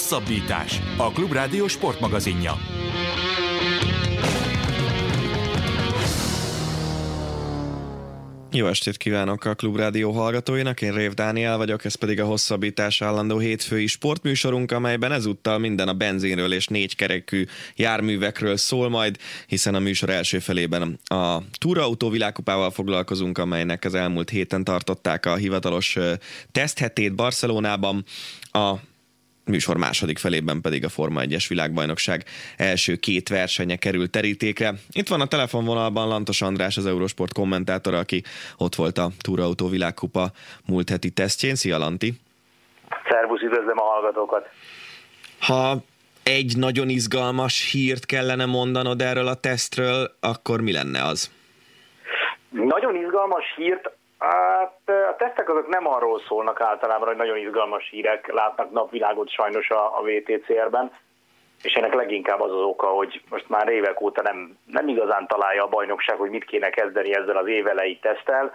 Hosszabbítás. A Klubrádió sportmagazinja. Jó estét kívánok a Klubrádió hallgatóinak, én Rév Dániel vagyok, ez pedig a hosszabbítás állandó hétfői sportműsorunk, amelyben ezúttal minden a benzinről és négykerekű járművekről szól majd, hiszen a műsor első felében a túrautó világkupával foglalkozunk, amelynek az elmúlt héten tartották a hivatalos teszthetét Barcelonában. A műsor második felében pedig a Forma 1-es világbajnokság első két versenye került terítékre. Itt van a telefonvonalban Lantos András, az Eurosport kommentátora, aki ott volt a Túrautó világkupa múlt heti tesztjén. Szia Lanti! Szervusz, üdvözlöm a hallgatókat! Ha egy nagyon izgalmas hírt kellene mondanod erről a tesztről, akkor mi lenne az? Nagyon izgalmas hírt Hát a tesztek azok nem arról szólnak általában, hogy nagyon izgalmas hírek látnak napvilágot sajnos a, a VTCR-ben, és ennek leginkább az az oka, hogy most már évek óta nem, nem igazán találja a bajnokság, hogy mit kéne kezdeni ezzel az évelei tesztel.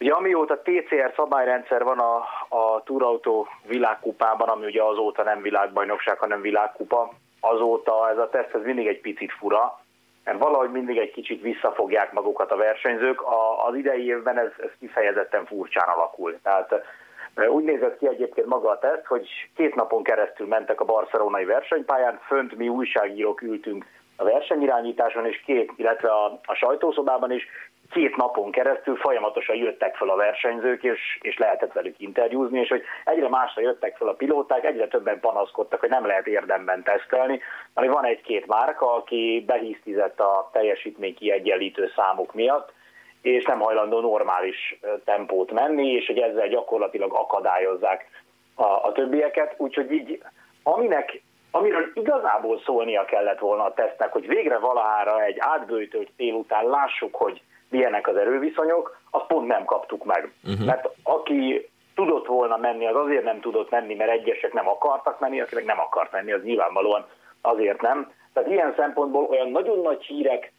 Ugye amióta TCR szabályrendszer van a, a túrautó világkupában, ami ugye azóta nem világbajnokság, hanem világkupa, azóta ez a teszt ez mindig egy picit fura, mert valahogy mindig egy kicsit visszafogják magukat a versenyzők. A, az idei évben ez, ez kifejezetten furcsán alakul. Tehát úgy nézett ki egyébként maga a teszt, hogy két napon keresztül mentek a barcelonai versenypályán, fönt mi újságírók ültünk a versenyirányításon, és két, illetve a, a sajtószobában is két napon keresztül folyamatosan jöttek fel a versenyzők, és, és lehetett velük interjúzni, és hogy egyre másra jöttek fel a pilóták, egyre többen panaszkodtak, hogy nem lehet érdemben tesztelni, ami van egy-két márka, aki behisztizett a teljesítmény kiegyenlítő számok miatt, és nem hajlandó normális tempót menni, és hogy ezzel gyakorlatilag akadályozzák a, a többieket, úgyhogy így aminek amiről igazából szólnia kellett volna a tesztnek, hogy végre valahára egy átbőjtő tél után lássuk, hogy milyenek az erőviszonyok, azt pont nem kaptuk meg. Uh-huh. Mert aki tudott volna menni, az azért nem tudott menni, mert egyesek nem akartak menni, akinek nem akart menni, az nyilvánvalóan azért nem. Tehát ilyen szempontból olyan nagyon nagy hírek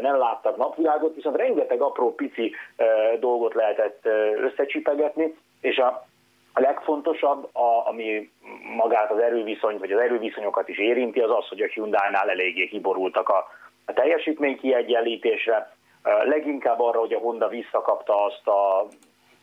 nem láttak napvilágot, viszont rengeteg apró pici dolgot lehetett összecsipegetni, és a a legfontosabb, a, ami magát az erőviszony, vagy az erőviszonyokat is érinti, az az, hogy a Hyundai-nál eléggé kiborultak a, a teljesítmény kiegyenlítésre, leginkább arra, hogy a Honda visszakapta azt a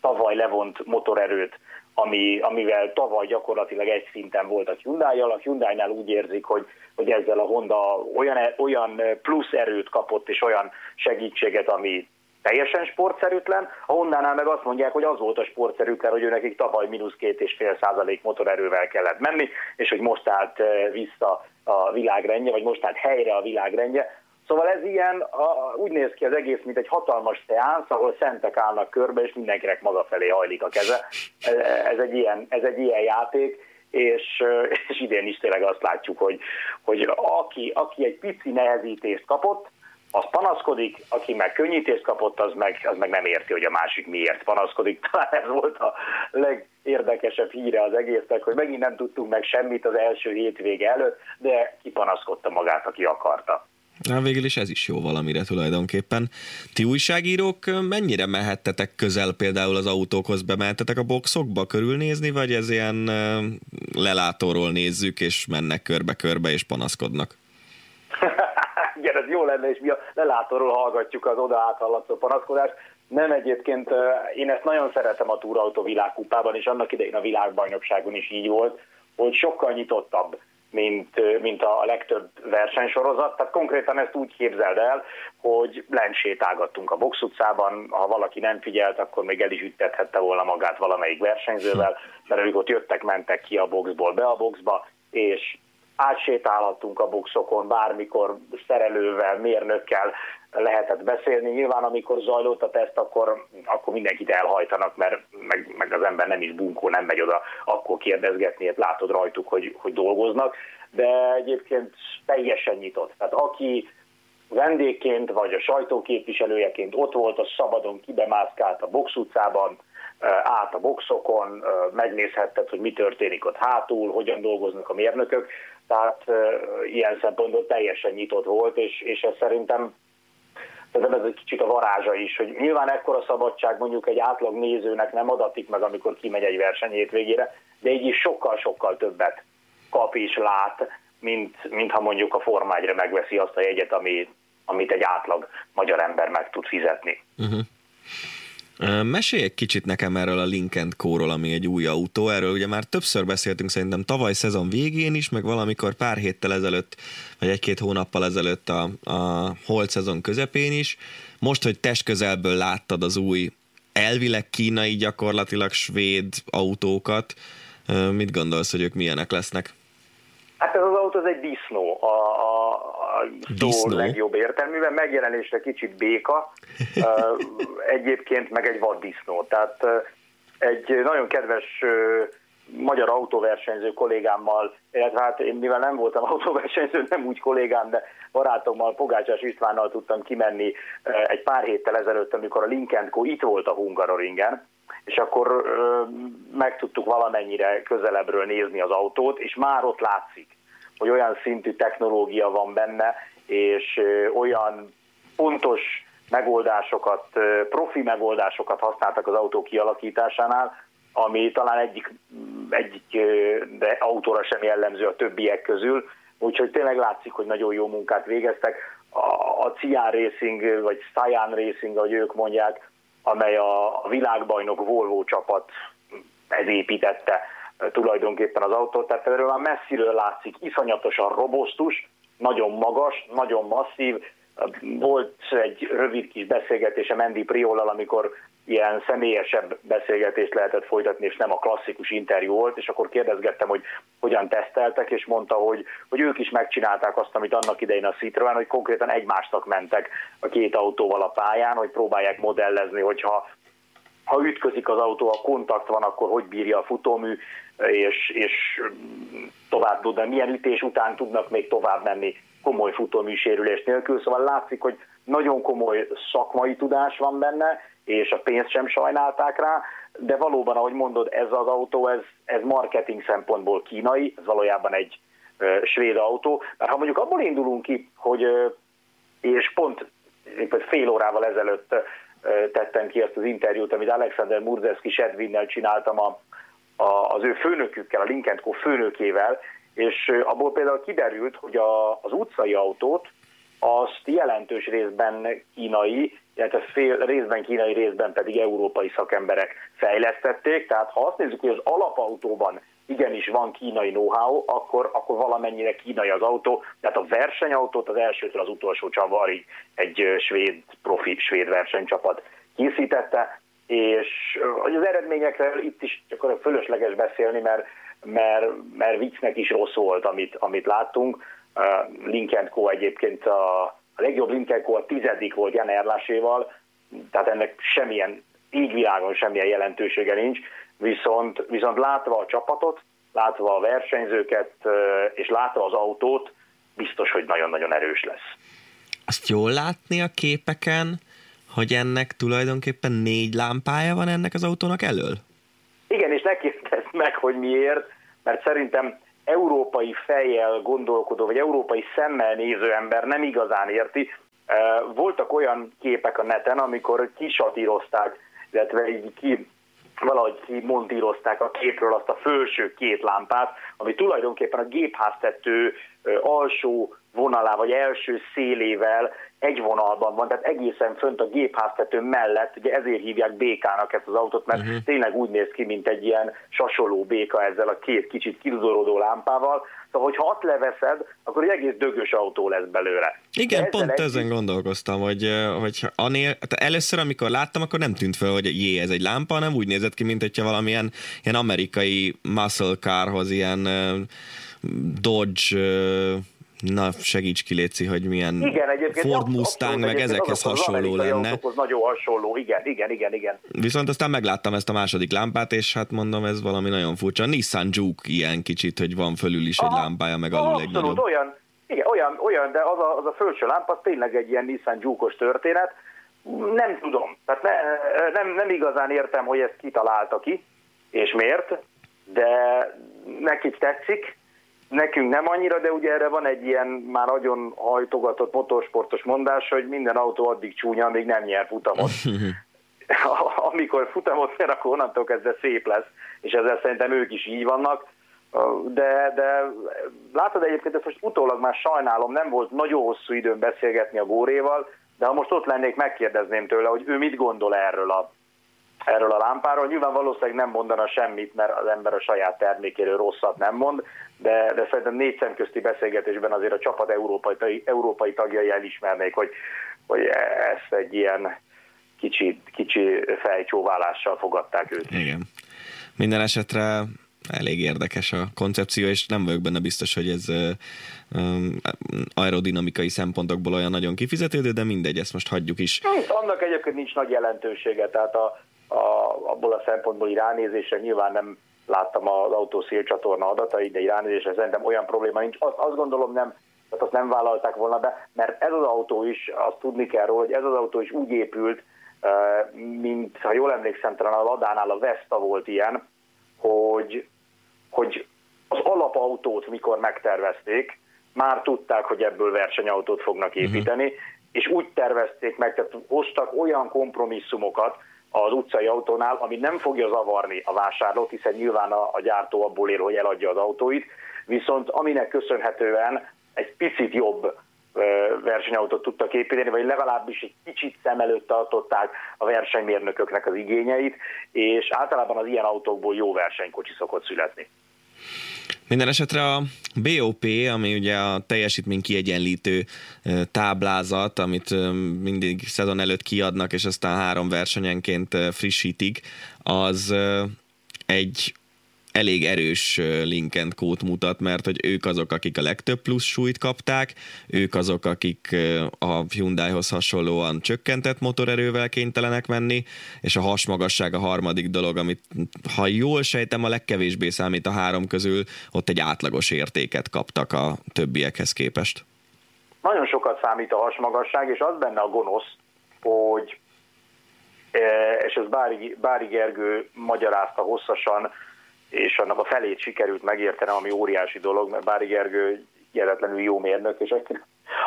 tavaly levont motorerőt, ami, amivel tavaly gyakorlatilag egy szinten volt a Hyundai-jal. A Hyundai-nál úgy érzik, hogy, hogy ezzel a Honda olyan, olyan plusz erőt kapott, és olyan segítséget, ami teljesen sportszerűtlen, a Honda-nál meg azt mondják, hogy az volt a sportszerűtlen, hogy ő nekik tavaly mínusz két és fél százalék motorerővel kellett menni, és hogy most állt vissza a világrendje, vagy most állt helyre a világrendje. Szóval ez ilyen, a, úgy néz ki az egész, mint egy hatalmas teánsz, ahol szentek állnak körbe, és mindenkinek maga felé hajlik a keze. Ez, egy, ilyen, ez egy ilyen játék, és, és idén is tényleg azt látjuk, hogy, hogy aki, aki egy pici nehezítést kapott, az panaszkodik, aki meg könnyítést kapott, az meg, az meg nem érti, hogy a másik miért panaszkodik. Talán ez volt a legérdekesebb híre az egésznek, hogy megint nem tudtunk meg semmit az első hétvége előtt, de kipanaszkodta magát, aki akarta. Na, végül is ez is jó valamire tulajdonképpen. Ti újságírók mennyire mehettetek közel például az autókhoz, bemehettetek a boxokba körülnézni, vagy ez ilyen lelátóról nézzük, és mennek körbe-körbe, és panaszkodnak? Jó lenne, és mi a lelátóról hallgatjuk az oda áthallatszó panaszkodást. Nem egyébként, én ezt nagyon szeretem a túrautó világkupában, és annak idején a világbajnokságon is így volt, hogy sokkal nyitottabb mint, mint a legtöbb versenysorozat. Tehát konkrétan ezt úgy képzeld el, hogy lent a box utcában, ha valaki nem figyelt, akkor még el is üttethette volna magát valamelyik versenyzővel, mert ők ott jöttek, mentek ki a boxból be a boxba, és átsétálhattunk a boxokon bármikor szerelővel, mérnökkel, lehetett beszélni. Nyilván, amikor zajlott a teszt, akkor, akkor mindenkit elhajtanak, mert meg, meg az ember nem is bunkó, nem megy oda akkor kérdezgetni, hát látod rajtuk, hogy, hogy dolgoznak, de egyébként teljesen nyitott. Tehát aki vendégként vagy a sajtóképviselőjeként ott volt, az szabadon kibemászkált a box utcában, át a boxokon, megnézhetted, hogy mi történik ott hátul, hogyan dolgoznak a mérnökök, tehát ilyen szempontból teljesen nyitott volt, és, és ez szerintem Szerintem ez egy kicsit a varázsa is, hogy nyilván ekkora szabadság mondjuk egy átlag nézőnek nem adatik meg, amikor kimegy egy verseny hétvégére, de így is sokkal-sokkal többet kap és lát, mint, mint ha mondjuk a formágyra megveszi azt a jegyet, ami, amit egy átlag magyar ember meg tud fizetni. Uh-huh. Mesélj egy kicsit nekem erről a Link Co-ról, ami egy új autó. Erről ugye már többször beszéltünk szerintem tavaly szezon végén is, meg valamikor pár héttel ezelőtt, vagy egy-két hónappal ezelőtt a, a holt szezon közepén is. Most, hogy test közelből láttad az új, elvileg kínai, gyakorlatilag svéd autókat, mit gondolsz, hogy ők milyenek lesznek? Hát ez az autó az egy disznó, a, a, disznó legjobb értelműben, megjelenésre kicsit béka, egyébként meg egy vaddisznó. Tehát egy nagyon kedves magyar autóversenyző kollégámmal, illetve hát én mivel nem voltam autóversenyző, nem úgy kollégám, de barátommal, Pogácsás Istvánnal tudtam kimenni egy pár héttel ezelőtt, amikor a Lincoln Co. itt volt a Hungaroringen, és akkor meg tudtuk valamennyire közelebbről nézni az autót, és már ott látszik, hogy olyan szintű technológia van benne, és olyan pontos megoldásokat, profi megoldásokat használtak az autó kialakításánál, ami talán egyik, egyik de autóra sem jellemző a többiek közül, úgyhogy tényleg látszik, hogy nagyon jó munkát végeztek. A, a Cian Racing, vagy Cyan Racing, ahogy ők mondják, amely a, világbajnok Volvo csapat ez építette tulajdonképpen az autót, tehát erről már messziről látszik, iszonyatosan robosztus, nagyon magas, nagyon masszív, volt egy rövid kis beszélgetése Mendi Priolal, amikor ilyen személyesebb beszélgetést lehetett folytatni, és nem a klasszikus interjú volt, és akkor kérdezgettem, hogy hogyan teszteltek, és mondta, hogy, hogy ők is megcsinálták azt, amit annak idején a Citroen, hogy konkrétan egymásnak mentek a két autóval a pályán, hogy próbálják modellezni, hogyha ha ütközik az autó, a kontakt van, akkor hogy bírja a futómű, és, és tovább tud, milyen ütés után tudnak még tovább menni komoly futóműsérülés nélkül, szóval látszik, hogy nagyon komoly szakmai tudás van benne, és a pénzt sem sajnálták rá, de valóban, ahogy mondod, ez az autó, ez, ez marketing szempontból kínai, ez valójában egy ö, svéd autó, mert ha mondjuk abból indulunk ki, hogy, ö, és pont fél órával ezelőtt tettem ki ezt az interjút, amit Alexander Murzewski Sedvinnel csináltam a, a, az ő főnökükkel, a Lincoln Co. főnökével, és abból például kiderült, hogy a, az utcai autót azt jelentős részben kínai, illetve fél, részben kínai, részben pedig európai szakemberek fejlesztették. Tehát ha azt nézzük, hogy az alapautóban igenis van kínai know-how, akkor, akkor valamennyire kínai az autó. Tehát a versenyautót az elsőtől az utolsó csavarig egy svéd profi, svéd versenycsapat készítette, és az eredményekről itt is csak fölösleges beszélni, mert, mert, mert viccnek is rossz volt, amit, amit láttunk. Lincoln Co. egyébként a, a legjobb Lincoln Co. a tizedik volt Jan Erláséval, tehát ennek semmilyen, világon semmilyen jelentősége nincs, viszont, viszont látva a csapatot, látva a versenyzőket, és látva az autót, biztos, hogy nagyon-nagyon erős lesz. Azt jól látni a képeken, hogy ennek tulajdonképpen négy lámpája van ennek az autónak elől? Igen, és ne meg, hogy miért, mert szerintem európai fejjel gondolkodó, vagy európai szemmel néző ember nem igazán érti. Voltak olyan képek a neten, amikor kisatírozták, illetve így ki, valahogy kimontírozták a képről azt a felső két lámpát, ami tulajdonképpen a gépháztető alsó vonalá, vagy első szélével egy vonalban van, tehát egészen fönt a gépháztető mellett, ugye ezért hívják békának ezt az autót, mert uh-huh. tényleg úgy néz ki, mint egy ilyen sasoló béka ezzel a két kicsit kizudorodó lámpával, Szóval, hogyha azt leveszed, akkor egy egész dögös autó lesz belőle. Igen, pont egy... ezen gondolkoztam, hogy, hogy anél, először, amikor láttam, akkor nem tűnt fel, hogy jé, ez egy lámpa, hanem úgy nézett ki, mint hogyha valamilyen ilyen amerikai muscle carhoz, ilyen Dodge Na, segíts ki, Léci, hogy milyen igen, egyébként Ford Mustang, meg ezekhez hasonló lenne. nagyon hasonló, igen, igen, igen, igen. Viszont aztán megláttam ezt a második lámpát, és hát mondom, ez valami nagyon furcsa. Nissan Juke ilyen kicsit, hogy van fölül is Aha, egy lámpája, meg alul egy nagyobb. olyan, igen, olyan, olyan, de az a, az a felső lámpa, az tényleg egy ilyen Nissan Juke-os történet. Nem tudom, tehát ne, nem, nem igazán értem, hogy ezt kitalálta ki, és miért, de nekik tetszik, Nekünk nem annyira, de ugye erre van egy ilyen már nagyon hajtogatott motorsportos mondás, hogy minden autó addig csúnya, amíg nem nyer futamot. Amikor futamot nyer, akkor onnantól kezdve szép lesz, és ezzel szerintem ők is így vannak. De, de látod egyébként, ezt most utólag már sajnálom, nem volt nagyon hosszú időn beszélgetni a Góréval, de ha most ott lennék, megkérdezném tőle, hogy ő mit gondol erről a, erről a lámpáról. Nyilván valószínűleg nem mondana semmit, mert az ember a saját termékéről rosszat nem mond, de, de szerintem négy szemközti beszélgetésben azért a csapat európai, európai tagjai elismernék, hogy, hogy ezt egy ilyen kicsi, kicsi fejcsóválással fogadták őt. Igen. Minden esetre elég érdekes a koncepció, és nem vagyok benne biztos, hogy ez um, aerodinamikai szempontokból olyan nagyon kifizetődő, de mindegy, ezt most hagyjuk is. Annak egyébként nincs nagy jelentősége, tehát a, a, abból a szempontból ránézésre nyilván nem láttam az autó szélcsatorna adatait, de ránézésre szerintem olyan probléma nincs. Azt, azt gondolom nem, tehát azt nem vállalták volna be, mert ez az autó is, azt tudni kell róla, hogy ez az autó is úgy épült, mint ha jól emlékszem, talán a Ladánál a Vesta volt ilyen, hogy, hogy az alapautót, mikor megtervezték, már tudták, hogy ebből versenyautót fognak mhm. építeni, uh-huh. és úgy tervezték meg, tehát hoztak olyan kompromisszumokat az utcai autónál, ami nem fogja zavarni a vásárlót, hiszen nyilván a, a gyártó abból él, hogy eladja az autóit, viszont aminek köszönhetően egy picit jobb versenyautót tudtak építeni, vagy legalábbis egy kicsit szem előtt tartották a versenymérnököknek az igényeit, és általában az ilyen autókból jó versenykocsi szokott születni. Minden esetre a BOP, ami ugye a teljesítmény kiegyenlítő táblázat, amit mindig szezon előtt kiadnak, és aztán három versenyenként frissítik, az egy elég erős Lincoln kót mutat, mert hogy ők azok, akik a legtöbb plusz súlyt kapták, ők azok, akik a Hyundaihoz hasonlóan csökkentett motorerővel kénytelenek menni, és a hasmagasság a harmadik dolog, amit ha jól sejtem, a legkevésbé számít a három közül, ott egy átlagos értéket kaptak a többiekhez képest. Nagyon sokat számít a hasmagasság, és az benne a gonosz, hogy és ez Bári, Bári Gergő magyarázta hosszasan, és annak a felét sikerült megértenem, ami óriási dolog, mert Bári Gergő hihetetlenül jó mérnök, és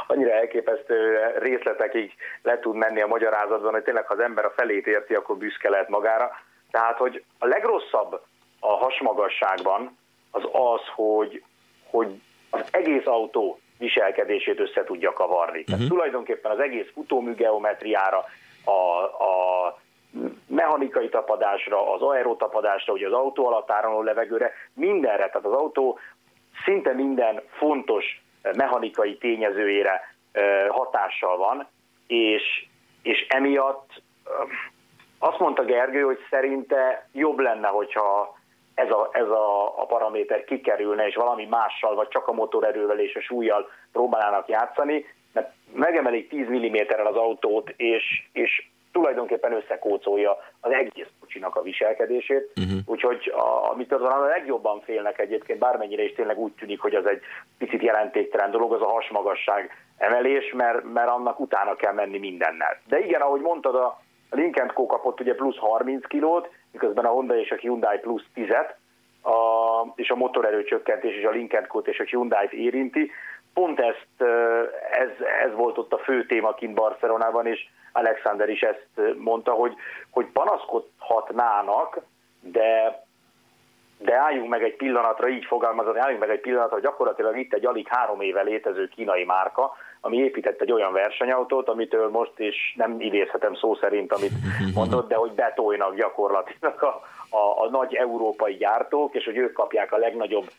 annyira elképesztő részletekig le tud menni a magyarázatban, hogy tényleg ha az ember a felét érti, akkor büszke lehet magára. Tehát, hogy a legrosszabb a hasmagasságban az az, hogy, hogy az egész autó viselkedését össze tudja kavarni. Uh-huh. Tehát mhm. tulajdonképpen az egész futómű geometriára, a, a mechanikai tapadásra, az aerotapadásra, ugye az autó alatt áramló levegőre, mindenre, tehát az autó szinte minden fontos mechanikai tényezőjére hatással van, és, és emiatt azt mondta Gergő, hogy szerinte jobb lenne, hogyha ez a, ez a, a paraméter kikerülne, és valami mással, vagy csak a motorerővel és a súlyjal próbálnának játszani, mert megemelik 10 mm-rel az autót, és, és tulajdonképpen összekócolja az egész kocsinak a viselkedését, uh-huh. úgyhogy a, amit azon a legjobban félnek egyébként, bármennyire is tényleg úgy tűnik, hogy az egy picit jelentéktelen dolog, az a hasmagasság emelés, mert, mert annak utána kell menni mindennel. De igen, ahogy mondtad, a Lincoln Co kapott ugye plusz 30 kilót, miközben a Honda és a Hyundai plusz 10-et, a, és a motorerő csökkentés és a Lincoln Co és a Hyundai-t érinti. Pont ezt, ez, ez volt ott a fő téma kint Barcelonában, és Alexander is ezt mondta, hogy, hogy panaszkodhatnának, de de álljunk meg egy pillanatra, így fogalmazott, álljunk meg egy pillanatra, gyakorlatilag itt egy alig három éve létező kínai márka, ami épített egy olyan versenyautót, amitől most is nem idézhetem szó szerint, amit mondott, de hogy betolnak gyakorlatilag a, a, a nagy európai gyártók, és hogy ők kapják a legnagyobb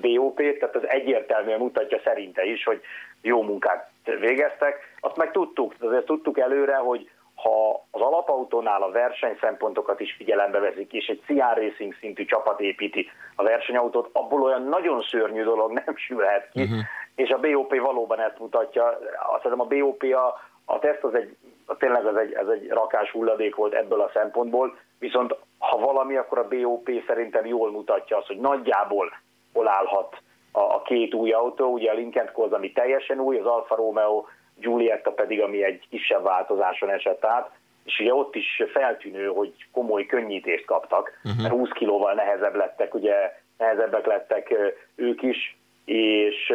BOP-t, tehát ez egyértelműen mutatja szerinte is, hogy jó munkát végeztek. Azt meg tudtuk, azért tudtuk előre, hogy ha az alapautónál a versenyszempontokat is figyelembe veszik, és egy CR Racing szintű csapat építi a versenyautót, abból olyan nagyon szörnyű dolog nem sülhet ki, uh-huh. és a BOP valóban ezt mutatja. Azt hiszem a BOP a, a teszt az egy, tényleg az egy, ez egy rakás hulladék volt ebből a szempontból, viszont ha valami, akkor a BOP szerintem jól mutatja azt, hogy nagyjából hol állhat a, a két új autó, ugye a Lincoln az, ami teljesen új, az Alfa Romeo Giulietta pedig, ami egy kisebb változáson esett át, és ugye ott is feltűnő, hogy komoly könnyítést kaptak, uh-huh. mert 20 kilóval nehezebb lettek, ugye nehezebbek lettek ők is, és,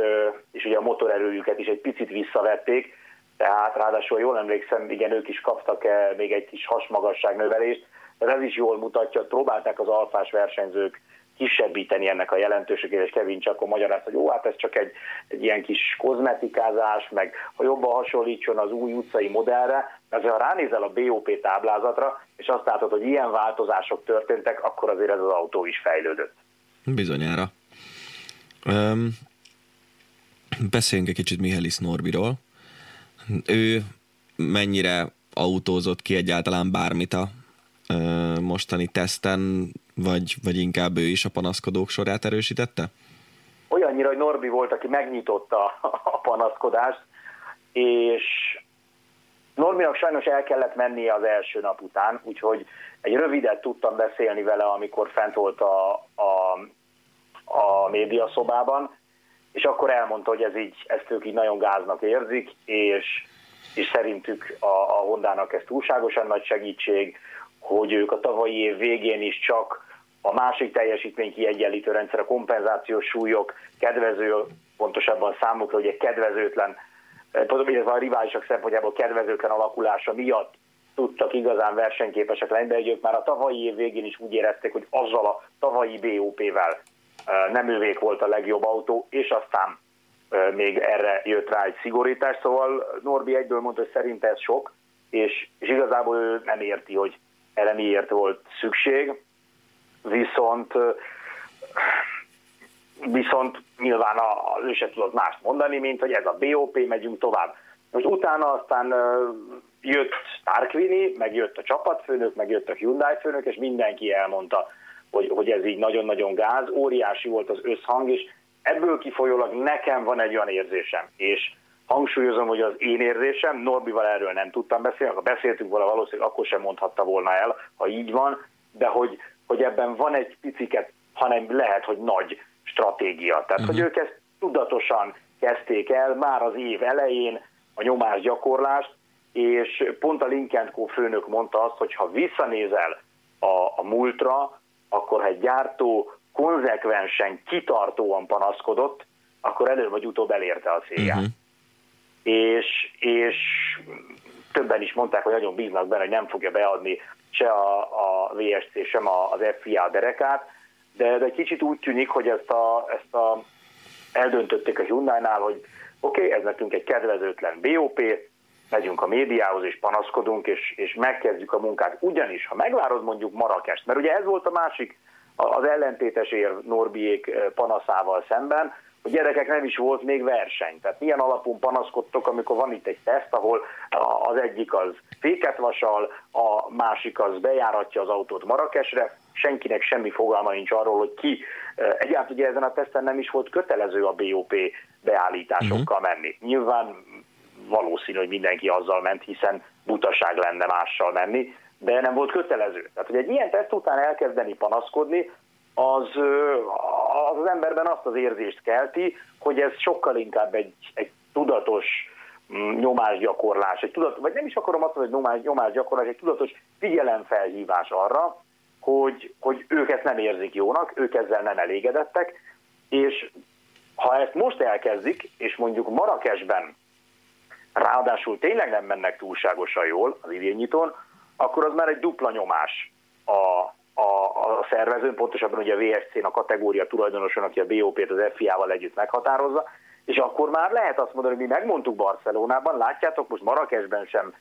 és ugye a motorerőjüket is egy picit visszavették, tehát ráadásul jól emlékszem, igen, ők is kaptak még egy kis hasmagasságnövelést, de ez is jól mutatja, hogy próbálták az alfás versenyzők kisebbíteni ennek a jelentőségét, és Kevin csak magyaráz, hogy jó, hát ez csak egy, egy ilyen kis kozmetikázás, meg ha jobban hasonlítson az új utcai modellre, mert ha ránézel a BOP táblázatra, és azt látod, hogy ilyen változások történtek, akkor azért ez az autó is fejlődött. Bizonyára. Um, beszéljünk egy kicsit Mihelis Norbiról. Ő mennyire autózott ki egyáltalán bármit a mostani teszten, vagy, vagy inkább ő is a panaszkodók sorát erősítette? Olyannyira, hogy Norbi volt, aki megnyitotta a panaszkodást, és Norminak sajnos el kellett mennie az első nap után, úgyhogy egy rövidet tudtam beszélni vele, amikor fent volt a, a, a médiaszobában, és akkor elmondta, hogy ez így, ezt ők így nagyon gáznak érzik, és, és szerintük a, a Hondának ez túlságosan nagy segítség, hogy ők a tavalyi év végén is csak a másik teljesítmény kiegyenlítő rendszer, a kompenzációs súlyok. Kedvező, pontosabban számukra ugye kedvezőtlen, illetve a riválisok szempontjából kedvezőtlen alakulása miatt tudtak igazán versenyképesek lenni, de ők már a tavalyi év végén is úgy érezték, hogy azzal a tavalyi BOP-vel nem ővék volt a legjobb autó, és aztán még erre jött rá egy szigorítás, szóval Norbi egyből mondta, hogy szerint ez sok, és, és igazából ő nem érti, hogy erre miért volt szükség, viszont viszont nyilván a, ő se tudott mást mondani, mint hogy ez a BOP, megyünk tovább. Most utána aztán jött Starkvini, meg jött a csapatfőnök, meg jött a Hyundai főnök, és mindenki elmondta, hogy, hogy ez így nagyon-nagyon gáz, óriási volt az összhang, és ebből kifolyólag nekem van egy olyan érzésem, és hangsúlyozom, hogy az én érzésem, Norbival erről nem tudtam beszélni, ha beszéltünk volna valószínűleg akkor sem mondhatta volna el, ha így van, de hogy, hogy ebben van egy piciket, hanem lehet, hogy nagy stratégia. Tehát, uh-huh. hogy mhm. ők ezt tudatosan kezdték el már az év elején, a nyomásgyakorlást, és pont a Lincoln Co. főnök mondta azt, hogy ha visszanézel a, a múltra, akkor ha egy gyártó konzekvensen, kitartóan panaszkodott, akkor előbb vagy utóbb elérte a célját. Uh-huh. És, és többen is mondták, hogy nagyon bíznak benne, hogy nem fogja beadni se a, a VSC, sem az FIA derekát, de, de kicsit úgy tűnik, hogy ezt a, ezt a eldöntötték a Hyundai-nál, hogy oké, okay, ez nekünk egy kedvezőtlen BOP, megyünk a médiához és panaszkodunk, és, és megkezdjük a munkát. Ugyanis, ha megvárod mondjuk Marakest, mert ugye ez volt a másik, az ellentétes ér Norbiék eh, panaszával szemben, hogy gyerekek nem is volt még verseny. Tehát milyen alapon panaszkodtok, amikor van itt egy teszt, ahol az egyik az féket vasal, a másik az bejáratja az autót Marakesre, senkinek semmi fogalma nincs arról, hogy ki. Egyáltalán ugye ezen a teszten nem is volt kötelező a BOP beállításokkal uh-huh. menni. Nyilván valószínű, hogy mindenki azzal ment, hiszen butaság lenne mással menni, de nem volt kötelező. Tehát, hogy egy ilyen teszt után elkezdeni panaszkodni, az, az az emberben azt az érzést kelti, hogy ez sokkal inkább egy, egy tudatos mm, nyomásgyakorlás, egy tudat, vagy nem is akarom azt mondani, hogy nyomás, nyomásgyakorlás, egy tudatos figyelemfelhívás arra, hogy, hogy ők ezt nem érzik jónak, ők ezzel nem elégedettek, és ha ezt most elkezdik, és mondjuk Marrakesben ráadásul tényleg nem mennek túlságosan jól az idénynyitón, akkor az már egy dupla nyomás a, a, a szervezőn, pontosabban ugye a VSC-n a kategória tulajdonoson, aki a BOP-t az FIA-val együtt meghatározza, és akkor már lehet azt mondani, hogy mi megmondtuk Barcelonában, látjátok, most Marrakesben sem,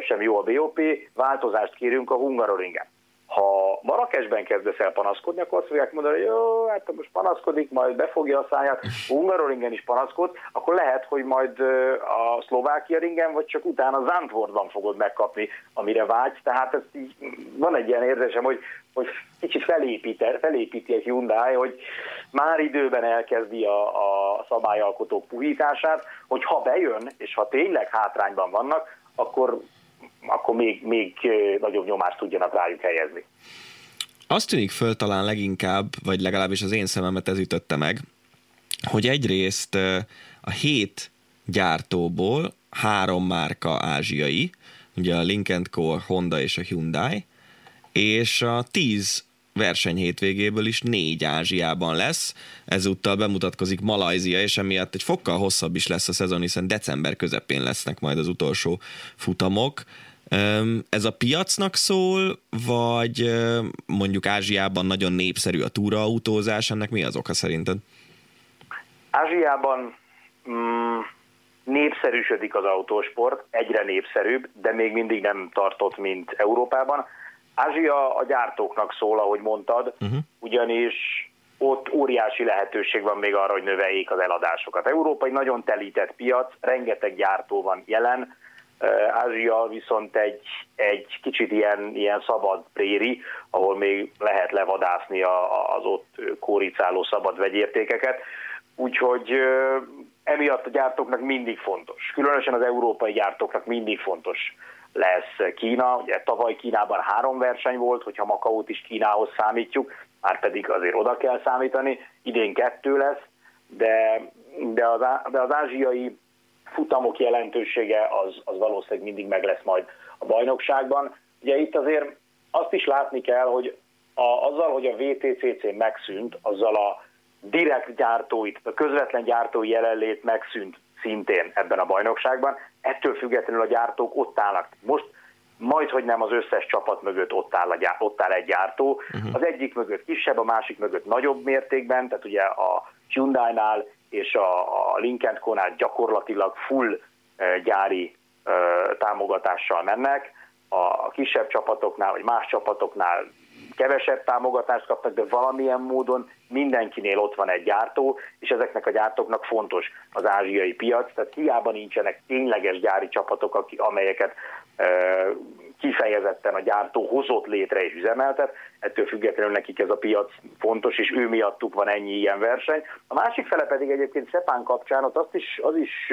sem jó a BOP, változást kérünk a Hungaroringen. Ha Marrakesben kezdesz el panaszkodni, akkor azt fogják mondani, hogy jó, hát most panaszkodik, majd befogja a száját, Hungaroringen is panaszkod, akkor lehet, hogy majd a Szlovákia ringen, vagy csak utána Zandvoortban fogod megkapni, amire vágysz. Tehát ez így, van egy ilyen érzésem, hogy, hogy kicsit felépíti, felépíti egy Hyundai, hogy már időben elkezdi a, a szabályalkotók puhítását, hogy ha bejön, és ha tényleg hátrányban vannak, akkor akkor még, még nagyobb nyomást tudjanak rájuk helyezni. Azt tűnik föl talán leginkább, vagy legalábbis az én szememet ez ütötte meg, hogy egyrészt a hét gyártóból három márka ázsiai, ugye a Lincoln Co, Honda és a Hyundai, és a tíz verseny hétvégéből is négy Ázsiában lesz. Ezúttal bemutatkozik Malajzia, és emiatt egy fokkal hosszabb is lesz a szezon, hiszen december közepén lesznek majd az utolsó futamok Ez a piacnak szól, vagy mondjuk Ázsiában nagyon népszerű a túraautózás, ennek mi az oka szerinted? Ázsiában mm, népszerűsödik az autósport, egyre népszerűbb, de még mindig nem tartott, mint Európában. Ázsia a gyártóknak szól, ahogy mondtad, uh-huh. ugyanis ott óriási lehetőség van még arra, hogy növeljék az eladásokat. Európa egy nagyon telített piac, rengeteg gyártó van jelen, Ázsia viszont egy, egy kicsit ilyen, ilyen szabad préri, ahol még lehet levadászni az ott kóricáló szabad vegyértékeket. Úgyhogy emiatt a gyártóknak mindig fontos, különösen az európai gyártóknak mindig fontos lesz Kína. Ugye tavaly Kínában három verseny volt, hogyha Makaót is Kínához számítjuk, már pedig azért oda kell számítani, idén kettő lesz, de, de, az, de az ázsiai futamok jelentősége az, az valószínűleg mindig meg lesz majd a bajnokságban. Ugye itt azért azt is látni kell, hogy a, azzal, hogy a VTCC megszűnt, azzal a direkt gyártói, a közvetlen gyártói jelenlét megszűnt szintén ebben a bajnokságban. Ettől függetlenül a gyártók ott állnak. Most majd, hogy nem az összes csapat mögött ott áll, a gyár, ott áll egy gyártó. Uh-huh. Az egyik mögött kisebb, a másik mögött nagyobb mértékben, tehát ugye a Hyundai-nál és a, a Lincoln Co-nál gyakorlatilag full uh, gyári uh, támogatással mennek. A, kisebb csapatoknál, vagy más csapatoknál kevesebb támogatást kapnak, de valamilyen módon mindenkinél ott van egy gyártó, és ezeknek a gyártóknak fontos az ázsiai piac, tehát hiába nincsenek tényleges gyári csapatok, amelyeket kifejezetten a gyártó hozott létre és üzemeltet, ettől függetlenül nekik ez a piac fontos, és ő miattuk van ennyi ilyen verseny. A másik fele pedig egyébként Szepán kapcsán, ott azt is, az is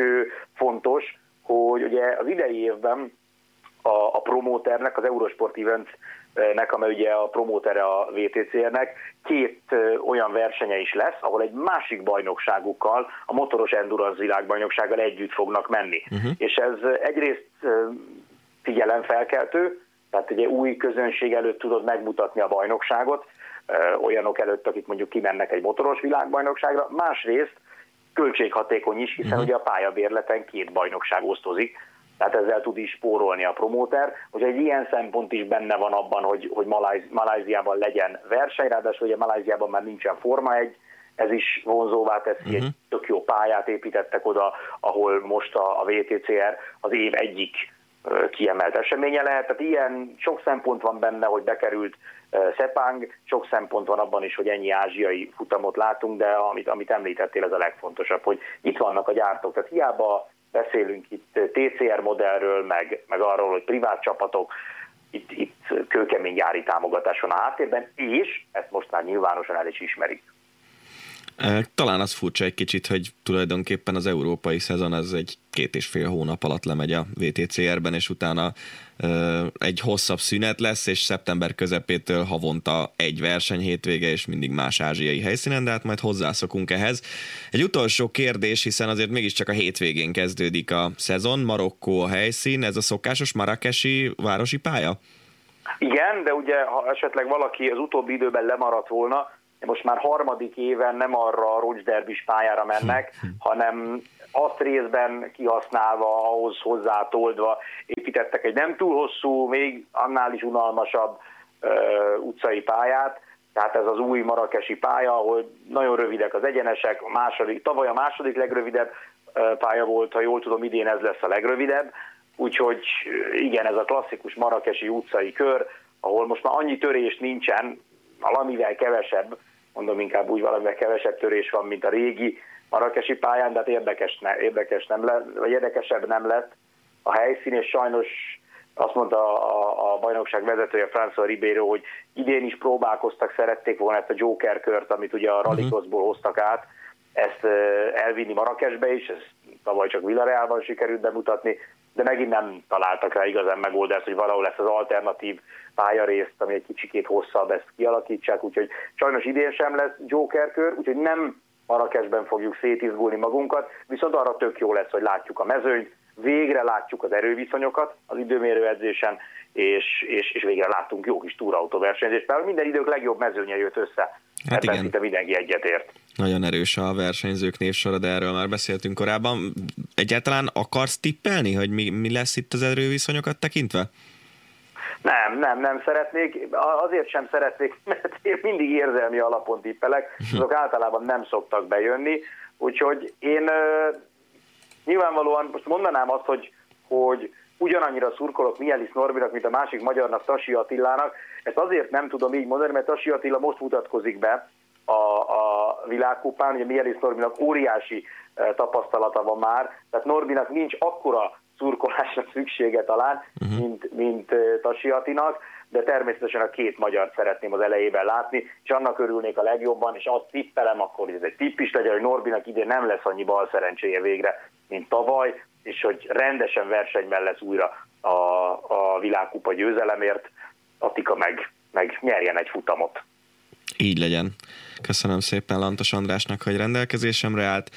fontos, hogy ugye az idei évben a, a promóternek, az Eurosport Events nek, amely ugye a promótere a VTCR-nek, két olyan versenye is lesz, ahol egy másik bajnokságukkal, a motoros endurance világbajnoksággal együtt fognak menni. Uh-huh. És ez egyrészt figyelemfelkeltő, tehát ugye új közönség előtt tudod megmutatni a bajnokságot, olyanok előtt, akik mondjuk kimennek egy motoros világbajnokságra, másrészt költséghatékony is, hiszen uh-huh. ugye a pályabérleten két bajnokság osztozik, tehát ezzel tud is spórolni a promóter. Hogy egy ilyen szempont is benne van abban, hogy, hogy Maláz, Maláziában legyen verseny, ráadásul ugye Maláziában már nincsen Forma egy, ez is vonzóvá teszi, uh-huh. egy tök jó pályát építettek oda, ahol most a, a VTCR az év egyik kiemelt eseménye lehet. Tehát ilyen sok szempont van benne, hogy bekerült Szepang, sok szempont van abban is, hogy ennyi ázsiai futamot látunk, de amit, amit említettél, ez a legfontosabb, hogy itt vannak a gyártók. Tehát hiába beszélünk itt TCR modellről, meg, meg arról, hogy privát csapatok, itt, itt kőkemény gyári támogatás van a háttérben, és ezt most már nyilvánosan el is ismerik. Talán az furcsa egy kicsit, hogy tulajdonképpen az európai szezon az egy két és fél hónap alatt lemegy a VTCR-ben, és utána egy hosszabb szünet lesz, és szeptember közepétől havonta egy verseny hétvége, és mindig más ázsiai helyszínen, de hát majd hozzászokunk ehhez. Egy utolsó kérdés, hiszen azért mégiscsak a hétvégén kezdődik a szezon, Marokkó a helyszín, ez a szokásos marakesi városi pálya? Igen, de ugye ha esetleg valaki az utóbbi időben lemaradt volna, most már harmadik éven nem arra a rocsderbis pályára mennek, hanem azt részben kihasználva, ahhoz hozzátoldva építettek egy nem túl hosszú, még annál is unalmasabb uh, utcai pályát, tehát ez az új marakesi pálya, ahol nagyon rövidek az egyenesek, a második, tavaly a második legrövidebb pálya volt, ha jól tudom, idén ez lesz a legrövidebb, úgyhogy igen, ez a klasszikus marakesi utcai kör, ahol most már annyi törés nincsen, valamivel kevesebb, mondom inkább úgy valamivel kevesebb törés van, mint a régi marakesi pályán, de hát érdekes, ne, érdekes nem lett, vagy érdekesebb nem lett a helyszín, és sajnos azt mondta a, a bajnokság vezetője, François Ribeiro, hogy idén is próbálkoztak, szerették volna ezt a Joker kört, amit ugye a mhm. Rallycrossból hoztak át, ezt elvinni Marrakesbe is, ez tavaly csak Villarealban sikerült bemutatni, de megint nem találtak rá igazán megoldást, hogy valahol ezt az alternatív pályarészt, ami egy kicsikét hosszabb, ezt kialakítsák, úgyhogy sajnos idén sem lesz Joker kör, úgyhogy nem Marrakesben fogjuk szétizgulni magunkat, viszont arra tök jó lesz, hogy látjuk a mezőnyt, végre látjuk az erőviszonyokat az időmérő edzésen, és, és, és végre láttunk jó kis túrautóversenyzést. Mert minden idők legjobb mezőnye jött össze. Hát Ebben igen. szinte mindenki egyetért. Nagyon erős a versenyzők névsora, de erről már beszéltünk korábban. egyáltalán akarsz tippelni, hogy mi, mi lesz itt az erőviszonyokat tekintve? Nem, nem, nem szeretnék. Azért sem szeretnék, mert én mindig érzelmi alapon tippelek, azok általában nem szoktak bejönni, úgyhogy én nyilvánvalóan most mondanám azt, hogy, hogy ugyanannyira szurkolok Mielis Norbinak, mint a másik magyarnak, Tasi Attilának. Ezt azért nem tudom így mondani, mert Tasi Attila most mutatkozik be a, a világkupán, ugye Mielis Norbinak óriási tapasztalata van már, tehát Norbinak nincs akkora szurkolásra szüksége talán, uh-huh. mint, mint Tasiatinak, de természetesen a két magyar szeretném az elejében látni, és annak örülnék a legjobban, és azt tippelem akkor, hogy ez egy tipp is legyen, hogy Norbinak idén nem lesz annyi bal szerencséje végre, mint tavaly, és hogy rendesen versenyben lesz újra a, a világkupa győzelemért, Attika meg, meg nyerjen egy futamot. Így legyen. Köszönöm szépen Lantos Andrásnak, hogy rendelkezésemre állt.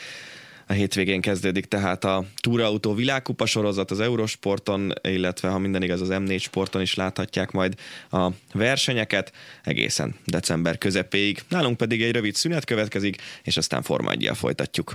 A hétvégén kezdődik tehát a túrautó világkupa sorozat az Eurosporton, illetve ha minden igaz az M4 sporton is láthatják majd a versenyeket egészen december közepéig. Nálunk pedig egy rövid szünet következik, és aztán Forma folytatjuk.